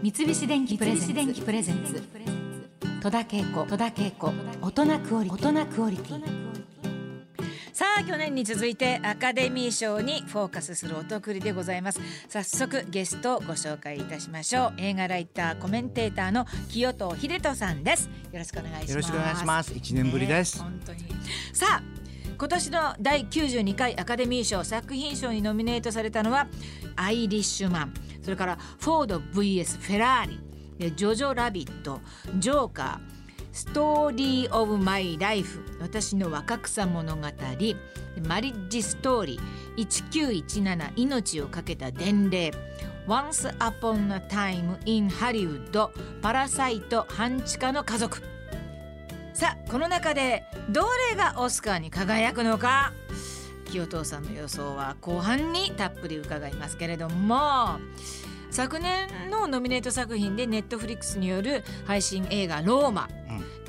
三菱電機プレゼンツ。戸田恵子。戸田恵子。大人クオリティ。大人クオリティ。さあ去年に続いてアカデミー賞にフォーカスするお得りでございます。早速ゲストをご紹介いたしましょう。映画ライターコメンテーターの清藤秀人さんです。よろしくお願いします。よろしくお願いします。一年ぶりです。ね本当に。さあ今年の第92回アカデミー賞作品賞にノミネートされたのはアイリッシュマン。それからフォード VS フェラーリ。ジョジョラビット。ジョーカー。ストーリー・オブ・マイ・ライフ。私の若草物語。マリッジ・ストーリー。1917命をかけた伝令。Once Upon a Time in Hollywood パラサイト半地下の家族。さあこの中でどれがオスカーに輝くのか？清藤さんの予想は後半にたっぷり伺いますけれども。昨年のノミネート作品でネットフリックスによる配信映画「ローマ」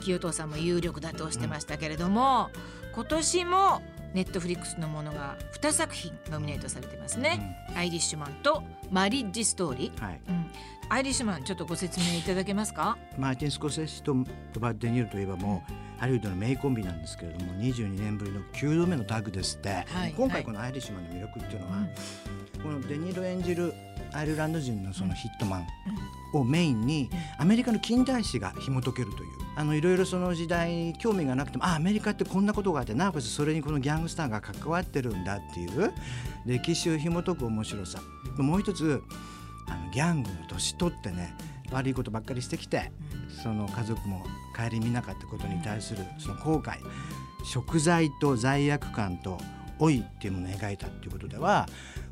清藤さんも有力だとしてましたけれども、今年もネットフリックスのものが2作品ノミネートされてますね、アイリッシュマンとマリッジストーリー、はい。うん、アイリッシュマンちょっとご説明いただけますか？マーティン・スコセッシとロバート・デ・ニールといえばもうハリウッドの名コンビなんですけれども22年ぶりの9度目のタッグですって、はい今回このアイリッシュマンの魅力っていうのは、このデ・ニール演じるアイルランド人のそのヒットマンをメインにアメリカの近代史が紐解けるというあのいろいろその時代に興味がなくてもあアメリカってこんなことがあってなおかつそれにこのギャングスターが関わってるんだっていう歴史を紐解く面白さ。もう一つあのギャングの年取ってね悪いことばっかりしてきてその家族も顧みなかったことに対するその後悔食材と罪悪感と老いっていうものを描いたっていうことでは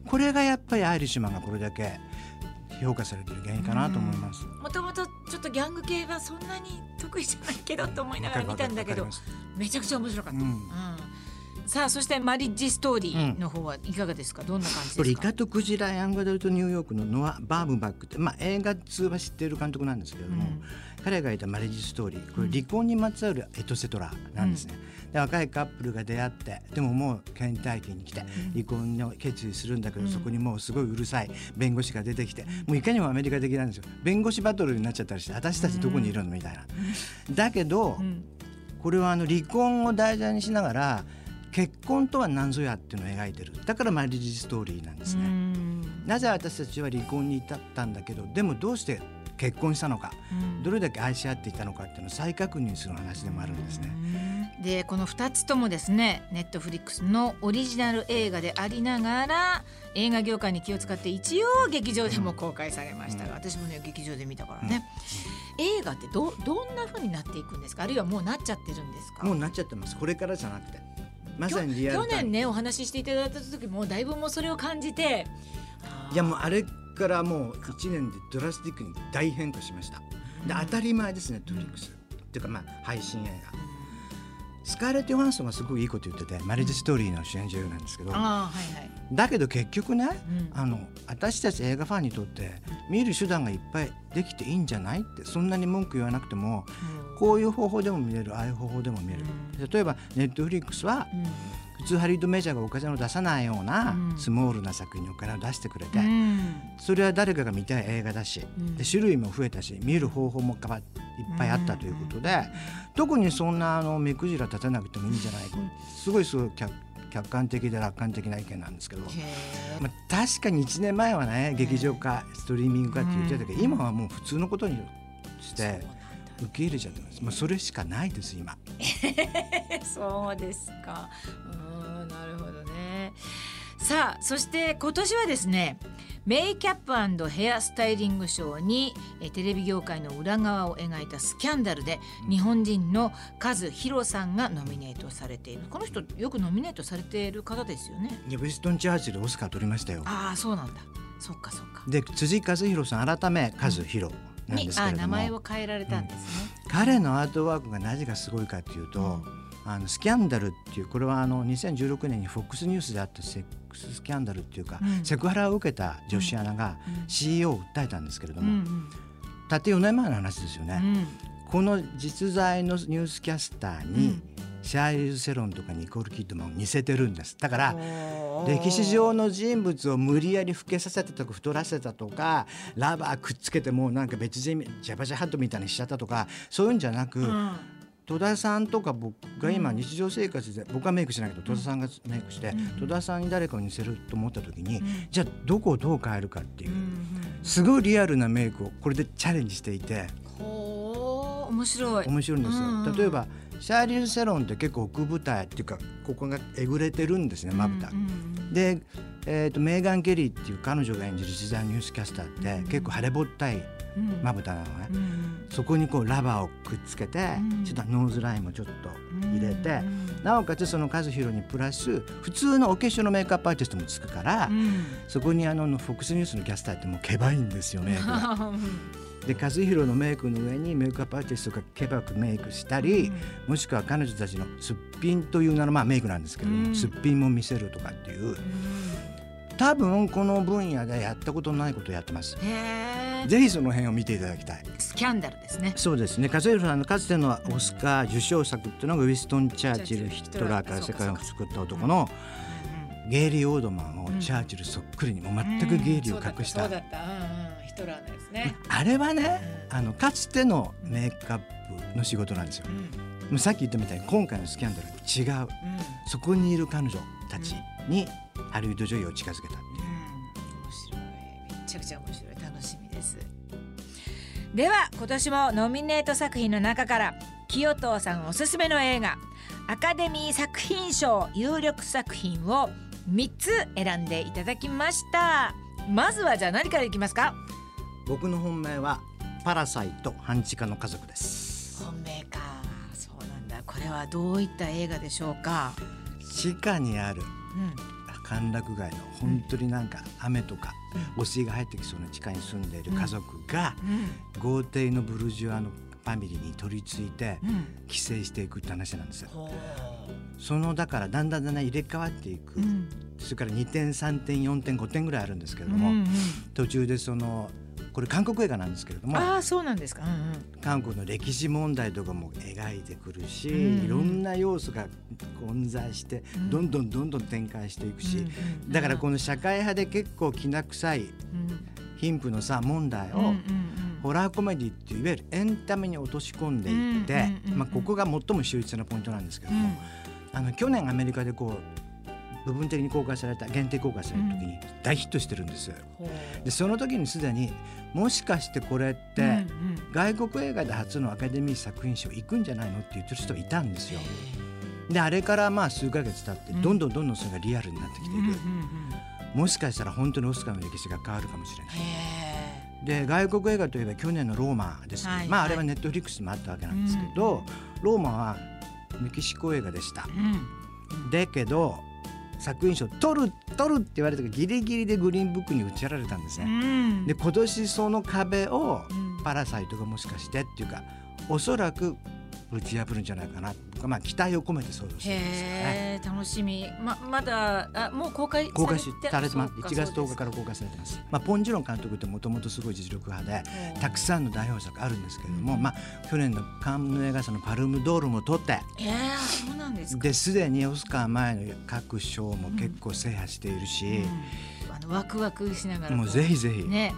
これがやっぱりアイリッシュマンがこれだけ評価されてる原因かなと思います。もともとちょっとギャング系はそんなに得意じゃないけどと思いながら見たんだけどめちゃくちゃ面白かった、うん。うんさあそしてマリッジストーリーの方はいかがですか、どんな感じですか？イカとクジラヤングアダルトニューヨークのノア・バーブバックって、まあ、映画通は知っている監督なんですけれども、うん。彼がいたマレージストーリーこれ離婚にまつわるエトセトラなんですね、で若いカップルが出会ってでももう倦怠期に来て離婚を決意するんだけど、そこにもうすごいうるさい弁護士が出てきてもういかにもアメリカ的なんですよ。弁護士バトルになっちゃったりして私たちどこにいるの？みたいな。だけど、うん。これはあの離婚を題材にしながら結婚とは何ぞやっていうのを描いてる。だからマリッジストーリーなんですうね。ん。なぜ私たちは離婚に至ったんだけどでもどうして結婚したのか、うん。どれだけ愛し合っていたのかっていうのを再確認する話でもあるんですね。でこの2つともですねネットフリックスのオリジナル映画でありながら映画業界に気を使って一応劇場でも公開されましたが、私もね劇場で見たからね、映画ってどどんな風になっていくんですか？あるいはもうなっちゃってるんですか？もうなっちゃってます。これからじゃなくてまさにリア去ルタイム。年ねお話ししていただいた時もだいぶもうそれを感じていやもうあれからもう1年でドラスティックに大変化しました。で当たり前ですねネットフリックスっていうかまあ配信映画スカーレット・ヨハンソンがすごくいいこと言っててマリッジストーリーの主演女優なんですけどああはいはい。だけど結局ね、うん。あの私たち映画ファンにとって見る手段がいっぱいできていいんじゃない？ってそんなに文句言わなくてもこういう方法でも見れるああいう方法でも見れる、例えばネットフリックスはうん。普通ハリウッドメジャーがお金を出さないようなうん。スモールな作品にお金を出してくれて、うん。それは誰かが見たい映画だし、うん。で種類も増えたし見る方法もいっぱいあったということで、特にそんなあの目くじら立てなくてもいいんじゃないか、すごいすごい客客観的で楽観的な意見なんですけど、まあ、確かに1年前はね劇場化ストリーミング化って言ってたけど、今はもう普通のことにして受け入れちゃってます、まあ、それしかないです今。そうですか。うん、なるほどね。さあ、そして今年はですね。メイキャップヘアスタイリングショーにえテレビ業界の裏側を描いたスキャンダルで日本人のカズヒロさんがノミネートされている。この人よくノミネートされている方ですよね。いやウェストン・チャーチルオスカー取りましたよ。ああそうなんだ。そっかそっか。で辻和弘さん改め和弘なんにですけれども、あ名前を変えられたんですね、彼のアートワークが何がすごいかっていうと、あのスキャンダルっていうこれはあの2016年に FOX ニュースであったセックススキャンダルっていうか、うん。セクハラを受けた女子アナがうん。CEO を訴えたんですけれどうん。も、たって4年前の話ですよね、うん。この実在のニュースキャスターにシャーリーズ・セロンとかニコール・キッドマンを似せてるんです。だから歴史上の人物を無理やり老けさせたとか太らせたとかラバーくっつけてもうなんか別人ジャバジャハットみたいにしちゃったとかそういうんじゃなく、うん戸田さんとか僕が今日常生活で僕はメイクしないけど戸田さんがメイクして戸田さんに誰かを似せると思った時にじゃあどこをどう変えるかっていうすごいリアルなメイクをこれでチャレンジしていて面白い。面白いんですうんうん。よ。例えばシャーリーズ・セロンって結構奥舞台っていうかここがえぐれてるんですねまぶたうん。うん。で、えー、とメーガン・ケリーっていう彼女が演じる時代ニュースキャスターって結構腫れぼったいうん。まぶたなのね。うんそこにこうラバーをくっつけて、うん。ちょっとノーズラインもちょっと入れて、うんなおかつその和弘にプラス普通のお化粧のメイクアップアーティストもつくから、うん。そこにあの FOX ニュースのキャスターってもうけばいんですよメイクが。で和弘のメイクの上にメイクアップアーティストがけばくメイクしたり、もしくは彼女たちのすっぴんという名のまあメイクなんですけれども、うん。すっぴんも見せるとかっていう多分この分野でやったことのないことをやってます。ぜひその辺を見ていただきたい。スキャンダルですね。そうですね。和弘さんのかつてのオスカー受賞作っていうのがウィストン・チャーチル・ヒトラーから世界を救った男のゲイリー・オードマンをチャーチルそっくりにもう全くゲイリーを隠したトラーのですね。あれはねあのかつてのメイクアップの仕事なんですよ。う。ん。もうさっき言ったみたいに今回のスキャンダルと違う。うん。そこにいる彼女たちにハリウッド女優を近づけたっていう。面白い。めちゃくちゃ面白い。楽しみです。では今年もノミネート作品の中から清藤さんおすすめの映画アカデミー作品賞有力作品を3つ選んでいただきました。まずはじゃあ何からいきますか？僕の本命はパラサイト半地下の家族です。本命か。そうなんだ。これはどういった映画でしょうか？地下にあるうん歓楽街の本当になんか雨とか汚水が入ってきそうな地下に住んでいる家族がうん。豪邸のブルジョアのファミリーに取り付いてうん。寄生していくって話なんですよ。ほそのだからだんだんだんだん入れ替わっていく、それから2点3点4点5点ぐらいあるんですけれども、途中でそのこれ韓国映画なんですけれどもああそうなんですか。うんうん。韓国の歴史問題とかも描いてくるし、うんいろんな要素が混在してうん。どんどんどんどん展開していくし、うんうんだからこの社会派で結構きな臭いうん。貧富のさ問題をうんうんうん。ホラーコメディっていわゆるエンタメに落とし込んでいって、うんうんうんうんまあ、ここが最も秀逸なポイントなんですけども、あの去年アメリカでこう部分的に公開された限定公開された時に大ヒットしてるんです。でその時にすでにもしかしてこれって、うんうん。外国映画で初のアカデミー作品賞行くんじゃないのって言ってる人がいたんですよ。であれからまあ数ヶ月経ってうん。どんどんどんどんそれがリアルになってきている、うんうんうんもしかしたら本当にオスカーの歴史が変わるかもしれない。へで外国映画といえば去年のローマですけど、はいまああれははいネットフリックスもあったわけなんですけど、ローマはメキシコ映画でした。うん。だけど作品賞取る取るって言われた時ギリギリでグリーンブックに打ちられたんですうね。んで今年その壁をうんパラサイトがもしかしてっていうかおそらく打ち破るんじゃないかなまあ期待を込めて想像してるんですよね。楽しみ。ままだあもう公開公開しされてます。そうか。1月10日から公開されてます、まあ、ポン・ジュノン監督ってもともとすごい実力派でたくさんの代表作あるんですけれども、うんまあ、去年のカンヌ映画祭のパルムドールも取ってそうなんですか。ですでにオスカー前の各賞も結構制覇しているし、うんあのワクワクしながらもうぜひぜひ、ね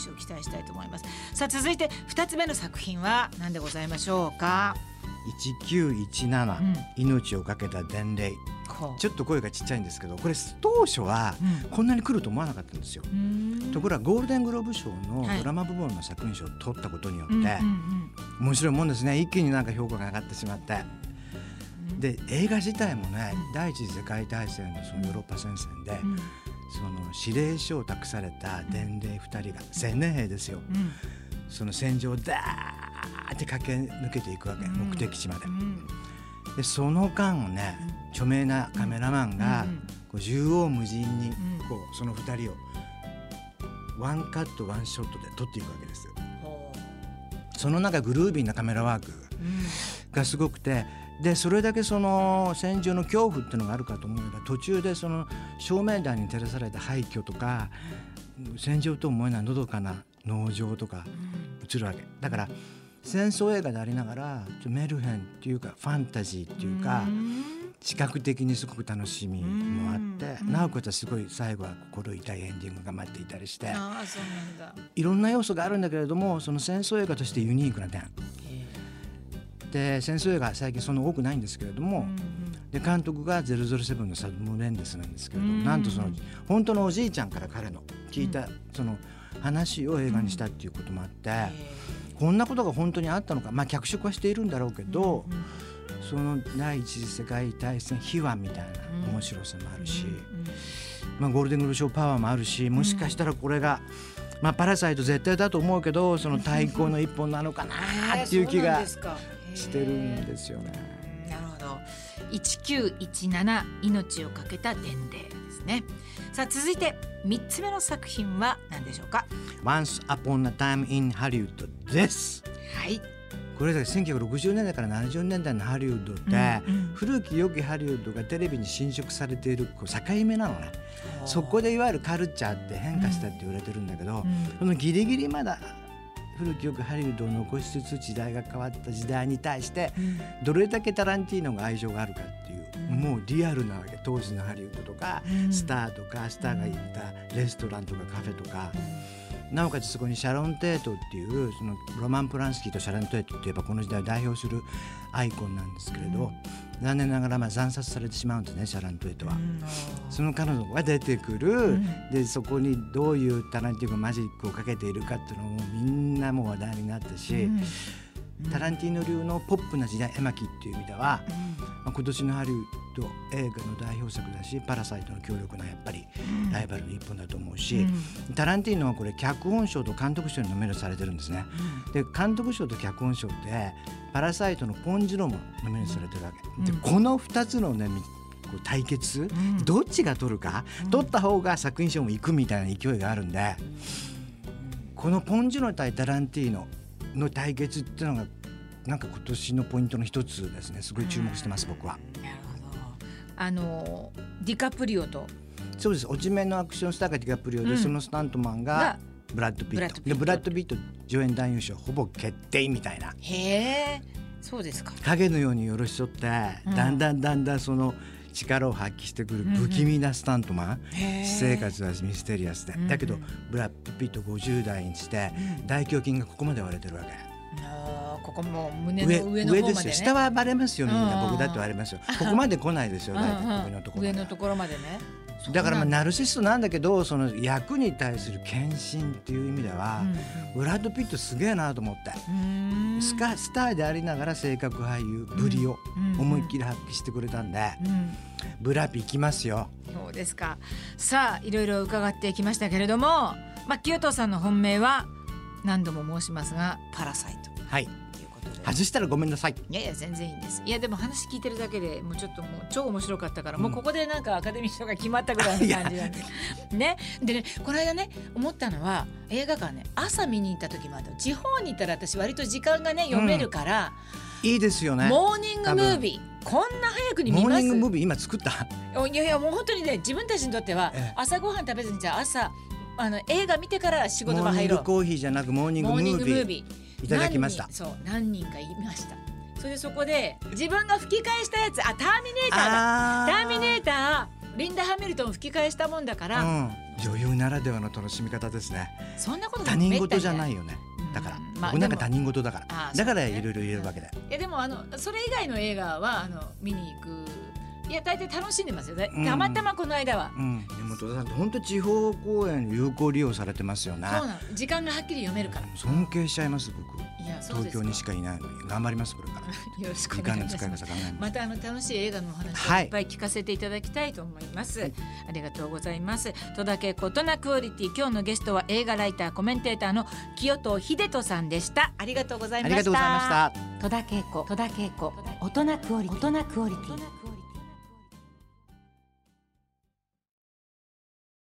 賞を期待したいと思います。さあ続いて二つ目の作品は何でございましょうか？1917、うん。命をかけた伝令。ちょっと声がちっちゃいんですけどこれ当初はこんなに来ると思わなかったんですよ。うん。ところがゴールデングローブ賞のはい。ドラマ部門の作品賞を取ったことによって、うんうん。面白いもんですね。一気になんか評価が上がってしまって。うん。で映画自体もね、うん。第一次世界大戦のそのヨーロッパ戦線で、うんその指令書を託された伝令2人が青年兵ですよ。うん。その戦場をダーって駆け抜けていくわけ、うん。目的地まで。う。ん。でその間ね著名なカメラマンがうんこう縦横無尽にん。こうその2人をワンカットワンショットで撮っていくわけですよ。ほその中グルービーなカメラワークがすごくてでそれだけその戦場の恐怖っていうのがあるかと思えば途中でその照明弾に照らされた廃墟とか戦場と思えないのどかな農場とか映るわけ。だから戦争映画でありながらメルヘンっていうかファンタジーっていうか視覚的にすごく楽しみもあってうん。なおかつすごい最後は心痛いエンディングが待っていたりしていろんな要素があるんだけれどもその戦争映画としてユニークな点で戦争映画最近そんな多くないんですけれども、で監督が007のサム・メンデスなんですけれど、うん。なんとその本当のおじいちゃんから彼の聞いたその話を映画にしたっていうこともあって、こんなことが本当にあったのかまあ脚色はしているんだろうけど、その第一次世界大戦秘話みたいな面白さもあるし、まあ、ゴールデングローブ賞パワーもあるしもしかしたらこれが、まあ、パラサイト絶対だと思うけどその対抗の一本なのかなっていう気がしてるんですよね。なるほど。1917命をかけた伝令ですね。さあ続いて三つ目の作品は何でしょうか？Once Upon a Time in Hollywood です。はい。これだけ1960年代から70年代のハリウッドって、うんうん。古き良きハリウッドがテレビに侵食されているこう境目なのね。そこでいわゆるカルチャーって変化したって言われてるんだけど、うん。そのギリギリまだ古き良きハリウッドを残しつつ時代が変わった時代に対してどれだけタランティーノが愛情があるかっていう、うん。もうリアルなわけ。当時のハリウッドとか、うん。スターとかスターが行ったレストランとかカフェとか、なおかつそこにシャロン・テートっていうそのロマン・ポランスキーとシャロン・テートっていえばこの時代を代表するアイコンなんですけれど、残念ながらまあ惨殺されてしまうんですねシャロン・テートは。その彼女が出てくる、ん。でそこにどういうタランティーノがマジックをかけているかっていうのもみんなもう話題になったし、タランティーノ流のポップな時代絵巻っていう意味では、まあ、今年のハリウッド映画の代表作だし「パラサイト」の強力なやっぱりライバルの一本だと思うし、タランティーノはこれ脚本賞と監督賞にノミネートされてるんですね。で監督賞と脚本賞って「パラサイト」のポン・ジュノもノミネートされてるわけ。でこの2つのね対決、ん。どっちが取るか、取った方が作品賞も行くみたいな勢いがあるんで、このポン・ジュノ対タランティーノの対決っていうのがなんか今年のポイントの一つですね。すごい注目してます僕は。なるほど。あのディカプリオと。そうです。落ち目のアクションスターがディカプリオで、うん。そのスタントマンががブラッド・ピット。でブラッド・ピット助演男優賞ほぼ決定みたいな。へえそうですか。影のようによろし添って、うん。だんだんだんだんその力を発揮してくる不気味なスタントマン、へー。私生活はミステリアスで、うんうん。だけどブラッド・ピット50代にして、うん。大胸筋がここまで割れてるわけ。ここも胸上の上の上ですよ。下はバレますよみんうん。な僕だって割れますよ。ここまで来ないですようんうん。大体首のところ上のところまでねだ。からまあナルシストなんだけどその役に対する献身っていう意味では、ブラッド・ピットすげえなと思って、スカスターでありながら性格俳優ぶりをうん。思いっきり発揮してくれたんで、うん。ブラピ行きますよ。そうですか。さあいろいろ伺ってきましたけれどもまあ清藤さんの本命は何度も申しますがパラサイト。はいことで。外したらごめんなさい。いやいや全然いいんです。いやでも話聞いてるだけでもうちょっともう超面白かったから、もうここでなんかアカデミー賞が決まったぐらいの感じなんで。ね。でねこの間ね思ったのは映画館ね朝見に行った時もあった。地方に行ったら私割と時間がね読めるから、いいですよね。モーニングムービー。こんな早くに見モーますニングムービー今作った？おいやいやもう本当にね自分たちにとってはええ。朝ごはん食べずにじゃあ朝あの映画見てから仕モ事場入ろう。ーニングコーヒーじゃなくモーニングムービーいただきました。そう何人かいました。それでそこで自分が吹き返したやつあターミネーターだ。あターミネーターリンダ・ハミルトン吹き返したもんだから、うん、女優ならではの楽しみ方ですね。そんなことが他人事じゃいないよね。だから、うん。まあ僕なんか他人事だから。だからいろいろ言えるわけで、いやでもあのそれ以外の映画はあの見に行くいや大体楽しんでますよね、うん。たまたまこの間は、うん、でも戸田さん本当地方公演有効利用されてますよね。そうなの時間がはっきり読めるから。尊敬しちゃいます僕。いやそうですか東京にしかいないのに。頑張りますこれから。よろしく時お願いし間の使います方考えます。またあの楽しい映画のお話はい。をいっぱい聞かせていただきたいと思います、ありがとうございます。戸田恵子大人クオリティ今日のゲストは映画ライターコメンテーターの清藤秀人さんでした。ありがとうございました。ありがとうございました。戸田恵子戸田恵子大人クオリティ。大人クオリティ